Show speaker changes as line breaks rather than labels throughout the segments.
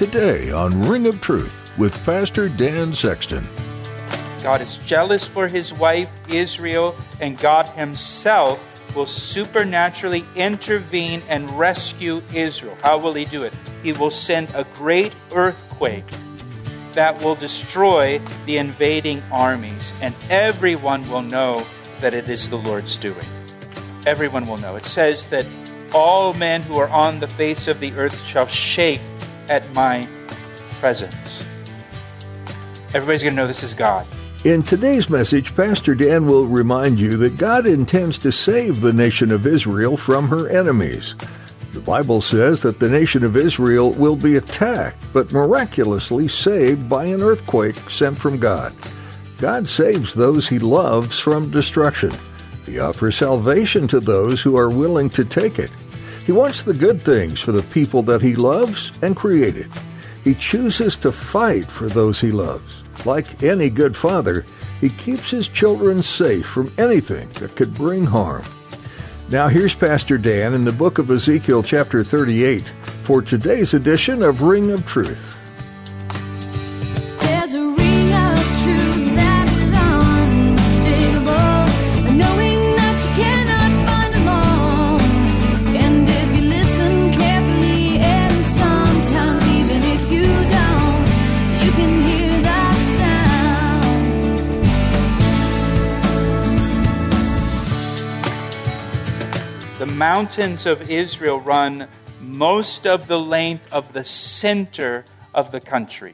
Today on Ring of Truth with Pastor Dan Sexton.
God is jealous for his wife, Israel, and God himself will supernaturally intervene and rescue Israel. How will he do it? He will send a great earthquake that will destroy the invading armies, and everyone will know that it is the Lord's doing. Everyone will know. It says that all men who are on the face of the earth shall shake at my presence. Everybody's going to know this is God.
In today's message, Pastor Dan will remind you that God intends to save the nation of Israel from her enemies. The Bible says that the nation of Israel will be attacked, but miraculously saved by an earthquake sent from God. God saves those he loves from destruction. He offers salvation to those who are willing to take it. He wants the good things for the people that he loves and created. He chooses to fight for those he loves. Like any good father, he keeps his children safe from anything that could bring harm. Now here's Pastor Dan in the book of Ezekiel chapter 38 for today's edition of Ring of Truth.
Mountains of Israel run most of the length of the center of the country.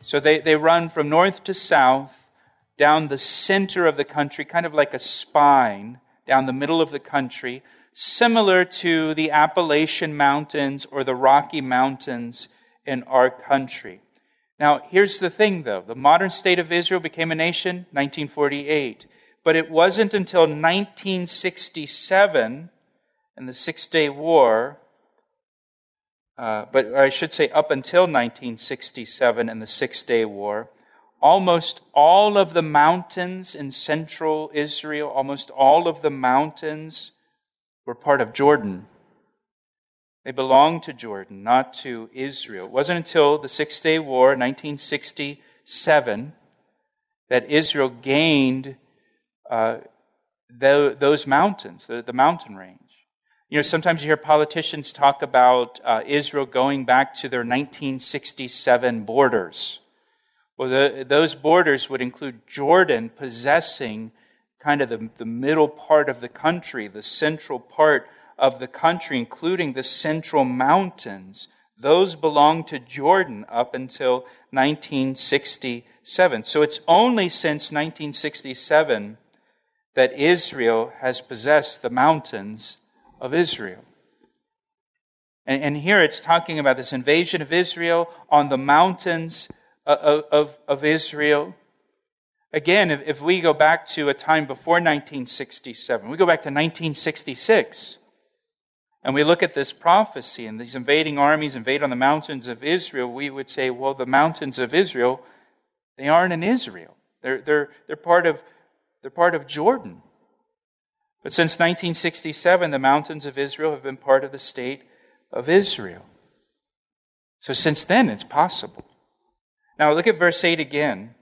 So they, they run from north to south down the center of the country, kind of like a spine down the middle of the country, similar to the Appalachian Mountains or the Rocky Mountains in our country. Now, here's the thing though the modern state of Israel became a nation 1948. But it wasn't until 1967 in the Six Day War, uh, but I should say up until 1967 in the Six Day War, almost all of the mountains in central Israel, almost all of the mountains were part of Jordan. They belonged to Jordan, not to Israel. It wasn't until the Six Day War, 1967, that Israel gained uh, the, those mountains, the, the, mountain range. You know, sometimes you hear politicians talk about uh, Israel going back to their 1967 borders. Well, the, those borders would include Jordan possessing kind of the, the middle part of the country, the central part of the country, including the central mountains. Those belonged to Jordan up until 1967. So it's only since 1967 that Israel has possessed the mountains of Israel. And, and here it's talking about this invasion of Israel on the mountains uh, of, of, of Israel. Again, if, if we go back to a time before 1967, we go back to 1966, and we look at this prophecy and these invading armies invade on the mountains of Israel, we would say, well, the mountains of Israel, they aren't in Israel. They're, they're, they're part of they're part of Jordan. But since 1967, the mountains of Israel have been part of the state of Israel. So since then, it's possible. Now look at verse 8 again.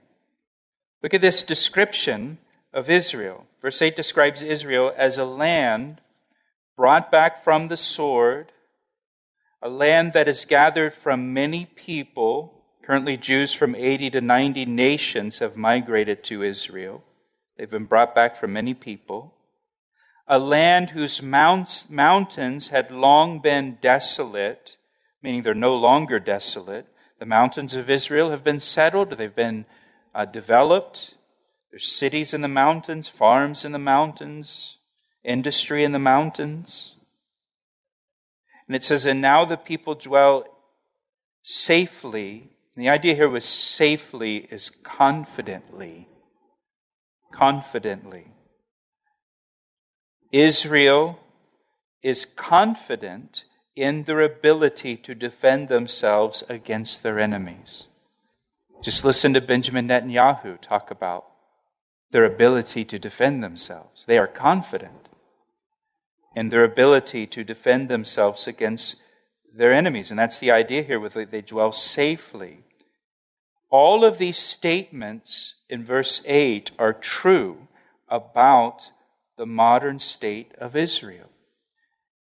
Look at this description of Israel. Verse 8 describes Israel as a land brought back from the sword, a land that is gathered from many people. Currently, Jews from 80 to 90 nations have migrated to Israel. They've been brought back from many people. A land whose mountains had long been desolate, meaning they're no longer desolate. The mountains of Israel have been settled, they've been uh, developed. There's cities in the mountains, farms in the mountains, industry in the mountains. And it says, And now the people dwell safely. And the idea here was safely is confidently. Confidently. Israel is confident in their ability to defend themselves against their enemies. Just listen to Benjamin Netanyahu talk about their ability to defend themselves. They are confident in their ability to defend themselves against their enemies. And that's the idea here with they dwell safely. All of these statements in verse 8 are true about the modern state of Israel.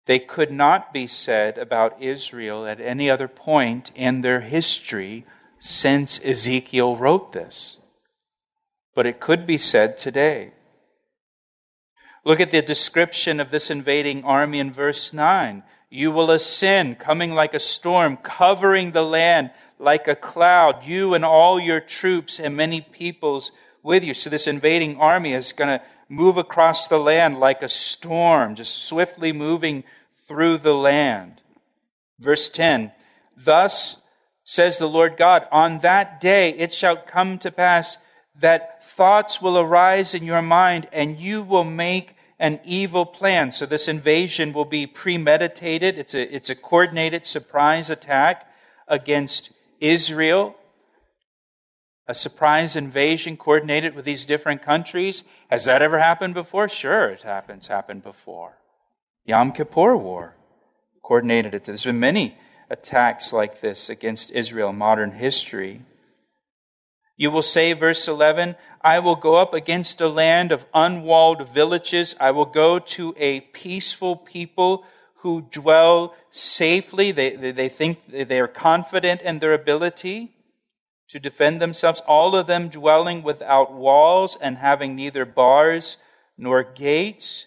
They could not be said about Israel at any other point in their history since Ezekiel wrote this. But it could be said today. Look at the description of this invading army in verse 9. You will ascend, coming like a storm, covering the land like a cloud, you and all your troops and many peoples with you. So, this invading army is going to move across the land like a storm, just swiftly moving through the land. Verse 10 Thus says the Lord God, on that day it shall come to pass that thoughts will arise in your mind and you will make an evil plan. So this invasion will be premeditated. It's a, it's a coordinated surprise attack against Israel. A surprise invasion coordinated with these different countries. Has that ever happened before? Sure, it happens, happened before. Yom Kippur War coordinated it. There's been many attacks like this against Israel in modern history. You will say, verse 11, I will go up against a land of unwalled villages. I will go to a peaceful people who dwell safely. They, they, think they are confident in their ability to defend themselves. All of them dwelling without walls and having neither bars nor gates.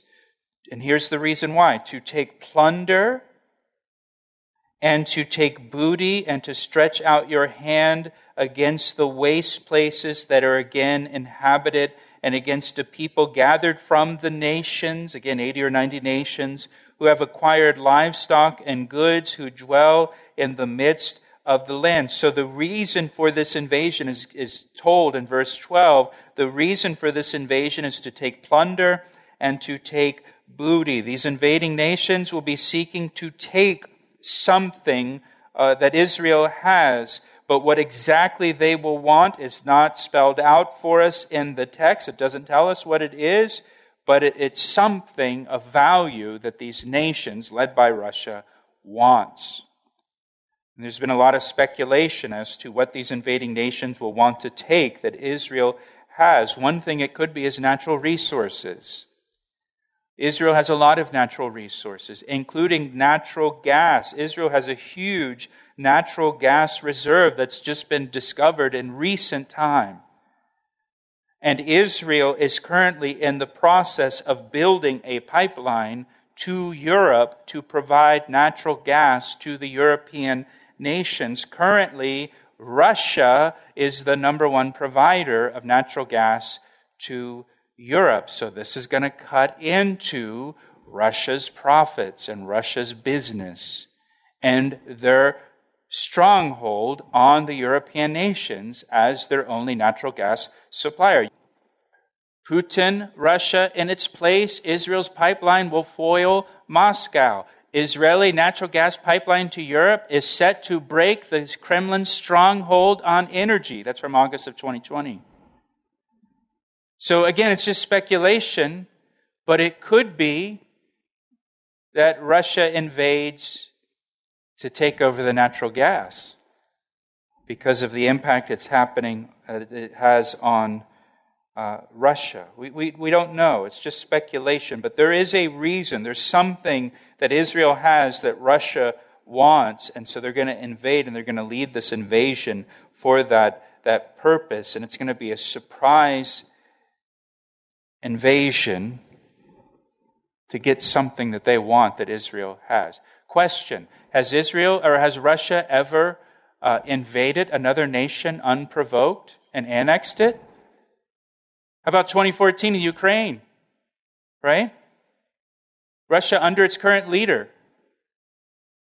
And here's the reason why to take plunder and to take booty and to stretch out your hand against the waste places that are again inhabited and against a people gathered from the nations, again, 80 or 90 nations, who have acquired livestock and goods, who dwell in the midst of the land. So the reason for this invasion is, is told in verse 12. The reason for this invasion is to take plunder and to take booty. These invading nations will be seeking to take something uh, that Israel has. But what exactly they will want is not spelled out for us in the text. It doesn't tell us what it is, but it, it's something of value that these nations, led by Russia, wants. And there's been a lot of speculation as to what these invading nations will want to take that Israel has. One thing it could be is natural resources. Israel has a lot of natural resources, including natural gas. Israel has a huge natural gas reserve that's just been discovered in recent time. And Israel is currently in the process of building a pipeline to Europe to provide natural gas to the European nations. Currently, Russia is the number one provider of natural gas to Europe. So this is going to cut into Russia's profits and Russia's business and their stronghold on the European nations as their only natural gas supplier. Putin, Russia in its place, Israel's pipeline will foil Moscow. Israeli natural gas pipeline to Europe is set to break the Kremlin's stronghold on energy. That's from August of 2020. So again, it's just speculation, but it could be that Russia invades to take over the natural gas because of the impact it's happening uh, it has on uh, Russia. We, we, we don't know. It's just speculation. But there is a reason. There's something that Israel has that Russia wants. And so they're going to invade and they're going to lead this invasion for that, that purpose. And it's going to be a surprise invasion to get something that they want that Israel has. Question Has Israel or has Russia ever uh, invaded another nation unprovoked and annexed it? How about 2014 in Ukraine? Right? Russia, under its current leader,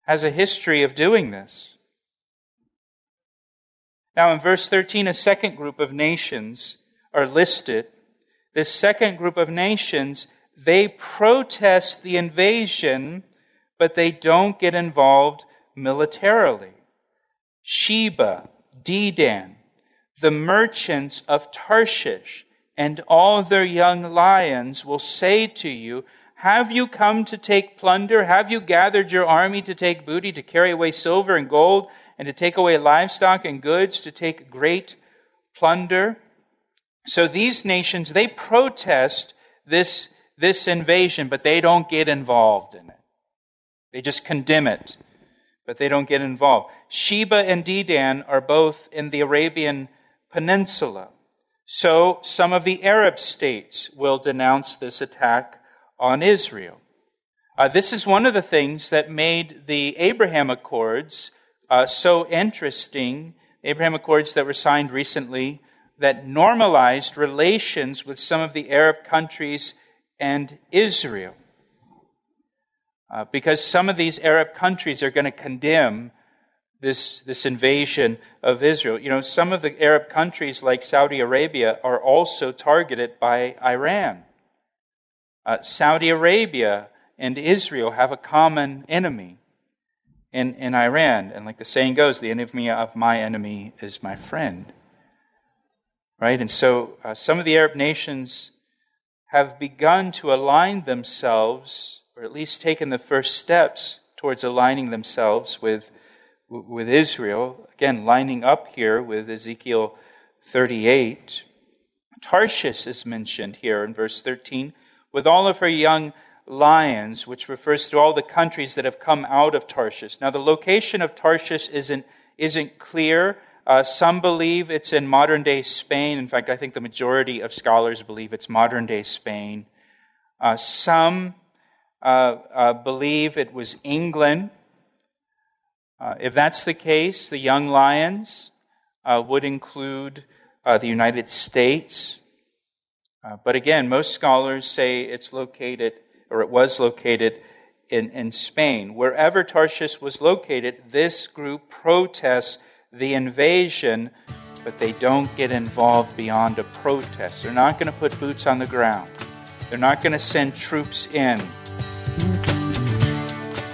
has a history of doing this. Now, in verse 13, a second group of nations are listed. This second group of nations, they protest the invasion, but they don't get involved militarily. Sheba, Dedan, the merchants of Tarshish, and all their young lions will say to you, Have you come to take plunder? Have you gathered your army to take booty, to carry away silver and gold, and to take away livestock and goods, to take great plunder? So these nations, they protest this, this invasion, but they don't get involved in it. They just condemn it, but they don't get involved. Sheba and Dedan are both in the Arabian Peninsula. So some of the Arab states will denounce this attack on Israel. Uh, this is one of the things that made the Abraham Accords uh, so interesting. Abraham Accords that were signed recently that normalized relations with some of the Arab countries and Israel. Uh, because some of these Arab countries are going to condemn this, this invasion of Israel. You know, some of the Arab countries like Saudi Arabia are also targeted by Iran. Uh, Saudi Arabia and Israel have a common enemy in, in Iran. And like the saying goes, the enemy of my enemy is my friend. Right? And so uh, some of the Arab nations have begun to align themselves, or at least taken the first steps towards aligning themselves with with Israel, again, lining up here with Ezekiel 38. Tarshish is mentioned here in verse 13, with all of her young lions, which refers to all the countries that have come out of Tarshish. Now, the location of Tarshish isn't, isn't clear. Uh, some believe it's in modern day Spain. In fact, I think the majority of scholars believe it's modern day Spain. Uh, some uh, uh believe it was England. Uh, if that's the case, the young lions uh, would include uh, the United States. Uh, but again, most scholars say it's located, or it was located, in, in Spain. Wherever Tarshish was located, this group protests the invasion, but they don't get involved beyond a protest. They're not going to put boots on the ground, they're not going to send troops in.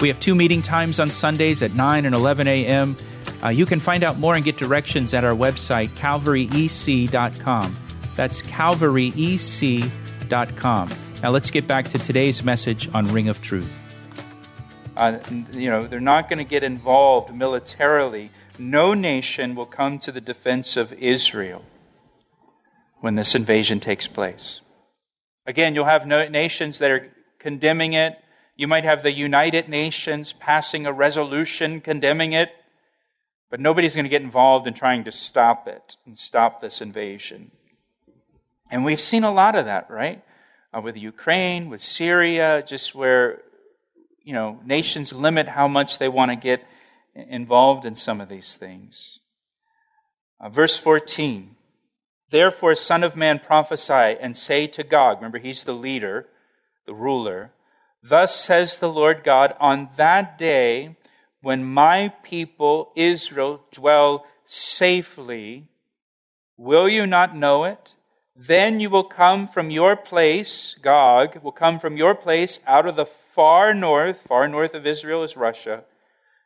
we have two meeting times on Sundays at 9 and 11 a.m. Uh, you can find out more and get directions at our website, calvaryec.com. That's calvaryec.com. Now let's get back to today's message on Ring of Truth.
Uh, you know, they're not going to get involved militarily. No nation will come to the defense of Israel when this invasion takes place. Again, you'll have no nations that are condemning it, you might have the United Nations passing a resolution condemning it, but nobody's going to get involved in trying to stop it and stop this invasion. And we've seen a lot of that, right? Uh, with Ukraine, with Syria, just where, you know, nations limit how much they want to get involved in some of these things. Uh, verse 14 Therefore, Son of Man, prophesy and say to Gog, remember, he's the leader, the ruler, Thus says the Lord God, on that day when my people Israel dwell safely, will you not know it? Then you will come from your place, Gog will come from your place out of the far north, far north of Israel is Russia,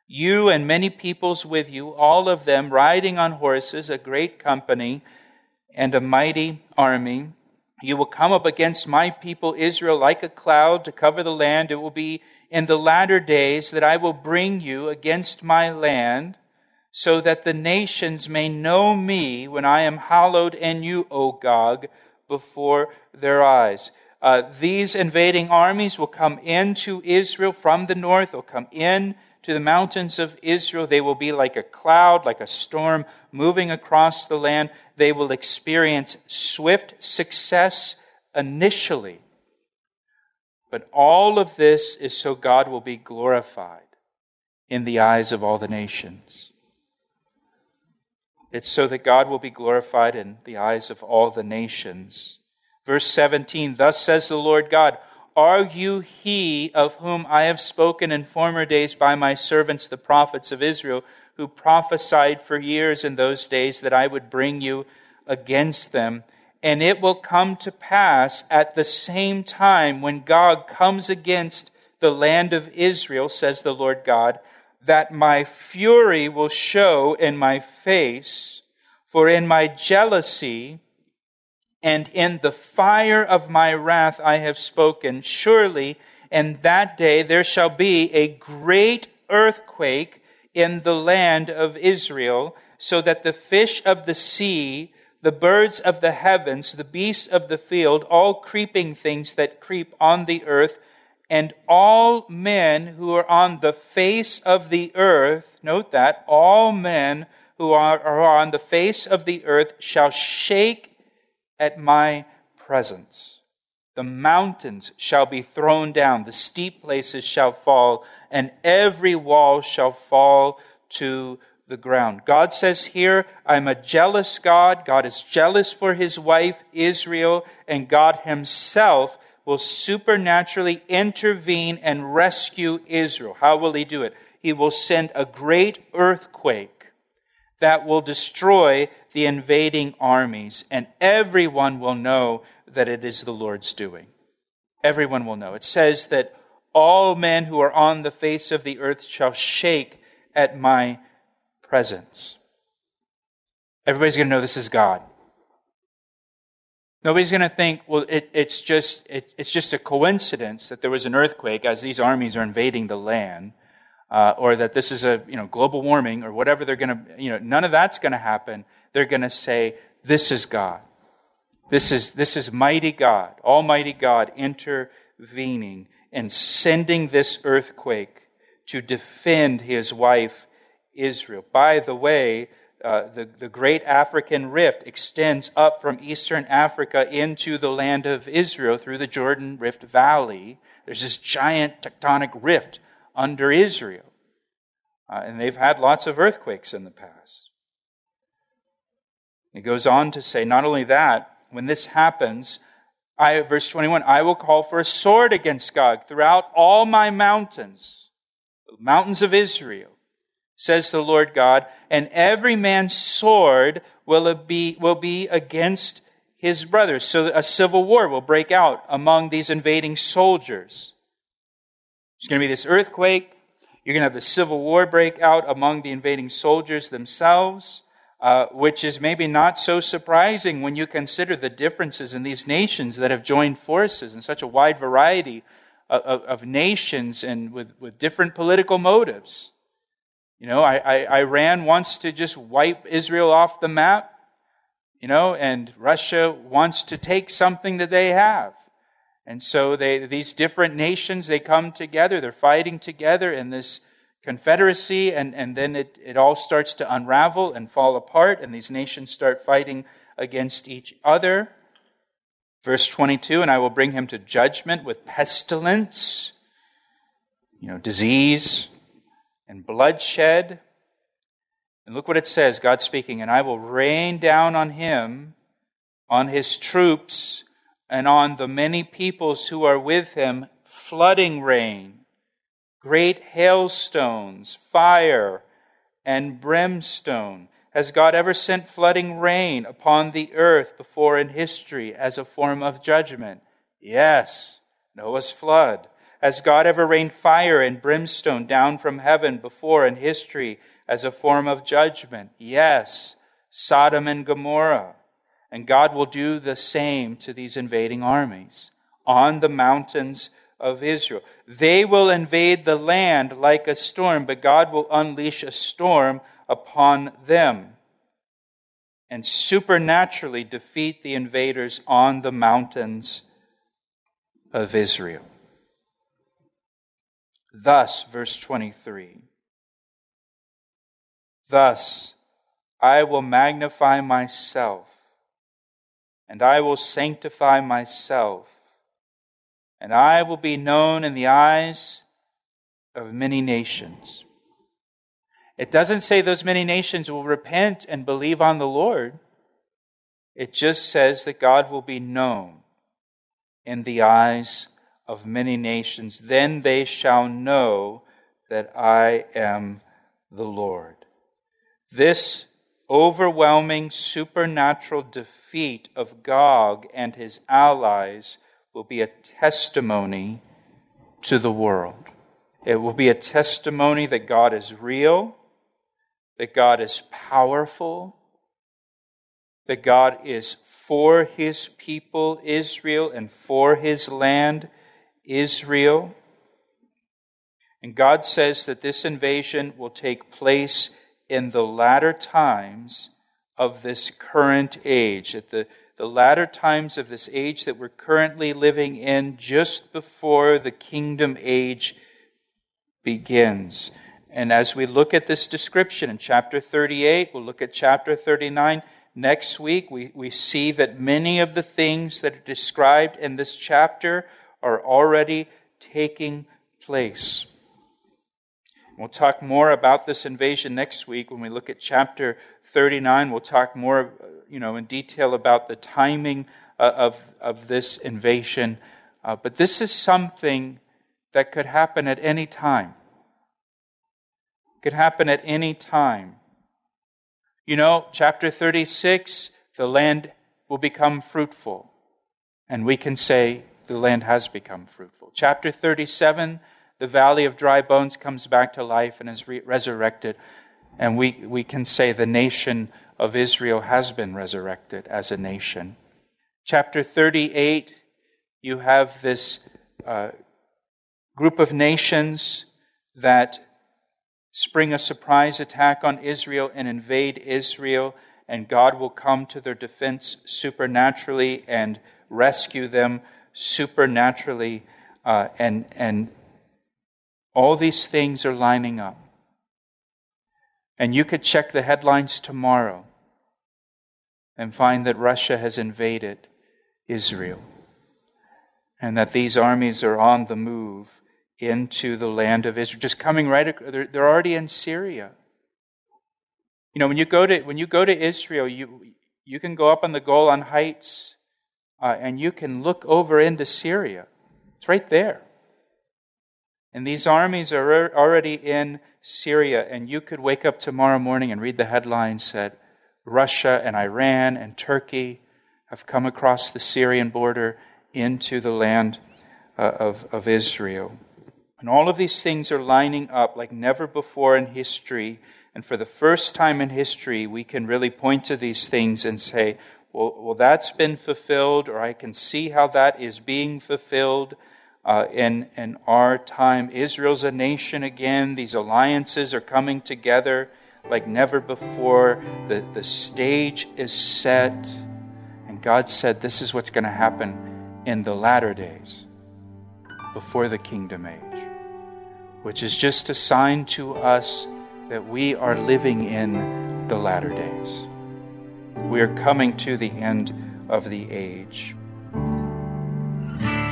you and many peoples with you, all of them riding on horses, a great company and a mighty army. You will come up against my people Israel like a cloud to cover the land. It will be in the latter days that I will bring you against my land, so that the nations may know me when I am hallowed in you, O Gog, before their eyes. Uh, these invading armies will come into Israel from the north. They'll come in to the mountains of Israel. They will be like a cloud, like a storm moving across the land. They will experience swift success initially. But all of this is so God will be glorified in the eyes of all the nations. It's so that God will be glorified in the eyes of all the nations. Verse 17 Thus says the Lord God, Are you he of whom I have spoken in former days by my servants the prophets of Israel, who prophesied for years in those days that I would bring you against them? And it will come to pass at the same time when God comes against the land of Israel, says the Lord God, that my fury will show in my face, for in my jealousy and in the fire of my wrath I have spoken. Surely in that day there shall be a great earthquake in the land of Israel, so that the fish of the sea, the birds of the heavens, the beasts of the field, all creeping things that creep on the earth, and all men who are on the face of the earth, note that, all men who are, on the face of the earth shall shake at my presence. The mountains shall be thrown down, the steep places shall fall, and every wall shall fall to the ground. God says here, I'm a jealous God. God is jealous for his wife, Israel, and God himself will supernaturally intervene and rescue Israel. How will he do it? He will send a great earthquake that will destroy the invading armies, and everyone will know that it is the Lord's doing. Everyone will know. It says that all men who are on the face of the earth shall shake at my presence. Everybody's going to know this is God. Nobody's going to think, well, it, it's, just, it, it's just a coincidence that there was an earthquake as these armies are invading the land, uh, or that this is a you know, global warming, or whatever they're going to, you know, none of that's going to happen. They're going to say, this is God. This is, this is mighty God, Almighty God intervening and sending this earthquake to defend his wife Israel. By the way, uh, the, the great African rift extends up from eastern Africa into the land of Israel through the Jordan Rift Valley. There's this giant tectonic rift under Israel. Uh, and they've had lots of earthquakes in the past. It goes on to say, not only that, when this happens, I, verse 21, I will call for a sword against Gog throughout all my mountains, the mountains of Israel says the Lord God, and every man's sword will be, will be against his brothers. So a civil war will break out among these invading soldiers. There's going to be this earthquake. You're going to have the civil war break out among the invading soldiers themselves, uh, which is maybe not so surprising when you consider the differences in these nations that have joined forces in such a wide variety of, of, nations and with, with different political motives. You know, I, I, Iran wants to just wipe Israel off the map, you know, and Russia wants to take something that they have. And so they, these different nations, they come together, they're fighting together in this confederacy, and, and then it, it all starts to unravel and fall apart, and these nations start fighting against each other. Verse 22 And I will bring him to judgment with pestilence, you know, disease, and bloodshed. And look what it says God speaking, and I will rain down on him, on his troops, and on the many peoples who are with him, flooding rain, great hailstones, fire, and brimstone. Has God ever sent flooding rain upon the earth before in history as a form of judgment? Yes, Noah's flood. Has God ever rained fire and brimstone down from heaven before in history as a form of judgment? Yes, Sodom and Gomorrah. And God will do the same to these invading armies on the mountains of Israel. They will invade the land like a storm, but God will unleash a storm upon them and supernaturally defeat the invaders on the mountains of Israel. Thus, verse 23 Thus, I will magnify myself, and I will sanctify myself, and I will be known in the eyes of many nations. It doesn't say those many nations will repent and believe on the Lord. It just says that God will be known in the eyes of many nations. Then they shall know that I am the Lord. This overwhelming supernatural defeat of Gog and his allies will be a testimony to the world. It will be a testimony that God is real that God is powerful, that God is for his people, Israel, and for his land, Israel. And God says that this invasion will take place in the latter times of this current age, at the, the latter times of this age that we're currently living in, just before the kingdom age begins. And as we look at this description in chapter 38, we'll look at chapter 39 next week. We, we see that many of the things that are described in this chapter are already taking place. We'll talk more about this invasion next week when we look at chapter 39. We'll talk more, you know, in detail about the timing uh, of, of this invasion. Uh, but this is something that could happen at any time could happen at any time. You know, chapter 36, the land will become fruitful. And we can say the land has become fruitful. Chapter 37, the valley of dry bones comes back to life and is re- resurrected. And we, we can say the nation of Israel has been resurrected as a nation. Chapter 38, you have this uh, group of nations that spring a surprise attack on Israel and invade Israel, and God will come to their defense supernaturally and rescue them supernaturally. Uh, and, and all these things are lining up. And you could check the headlines tomorrow and find that Russia has invaded Israel and that these armies are on the move into the land of Israel, just coming right, they're, they're already in Syria. You know, when you go to, when you go to Israel, you, you can go up on the Golan Heights uh, and you can look over into Syria. It's right there. And these armies are already in Syria, and you could wake up tomorrow morning and read the headlines that Russia and Iran and Turkey have come across the Syrian border into the land uh, of, of Israel. And all of these things are lining up like never before in history. And for the first time in history, we can really point to these things and say, well, well that's been fulfilled, or I can see how that is being fulfilled uh, in, in our time. Israel's a nation again. These alliances are coming together like never before. The, the stage is set. And God said, This is what's going to happen in the latter days, before the kingdom age which is just a sign to us that we are living in the latter days. We are coming to the end of the age.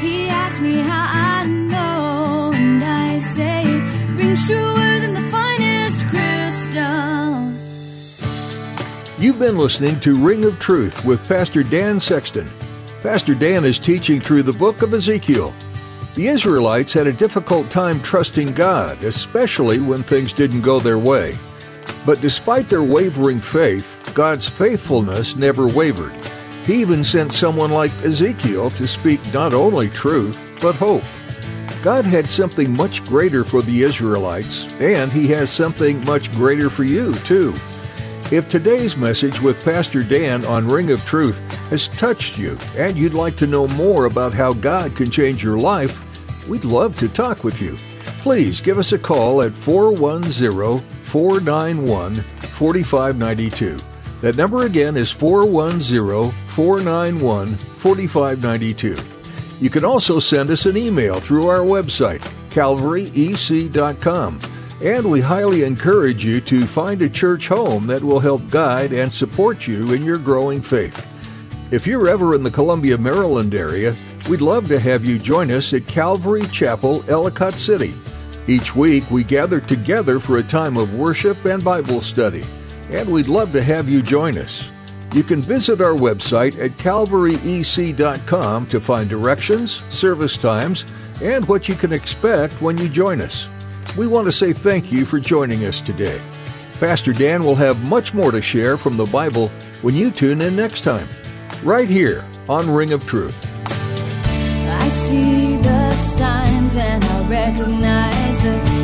He asked me how I know, and I say rings truer than the finest crystal.
You've been listening to Ring of Truth with Pastor Dan Sexton. Pastor Dan is teaching through the book of Ezekiel. The Israelites had a difficult time trusting God, especially when things didn't go their way. But despite their wavering faith, God's faithfulness never wavered. He even sent someone like Ezekiel to speak not only truth, but hope. God had something much greater for the Israelites, and He has something much greater for you, too. If today's message with Pastor Dan on Ring of Truth has touched you and you'd like to know more about how God can change your life, We'd love to talk with you. Please give us a call at 410 491 4592. That number again is 410 491 4592. You can also send us an email through our website, calvaryec.com. And we highly encourage you to find a church home that will help guide and support you in your growing faith. If you're ever in the Columbia, Maryland area, we'd love to have you join us at Calvary Chapel, Ellicott City. Each week, we gather together for a time of worship and Bible study, and we'd love to have you join us. You can visit our website at calvaryec.com to find directions, service times, and what you can expect when you join us. We want to say thank you for joining us today. Pastor Dan will have much more to share from the Bible when you tune in next time, right here on Ring of Truth.
I see the signs and I recognize the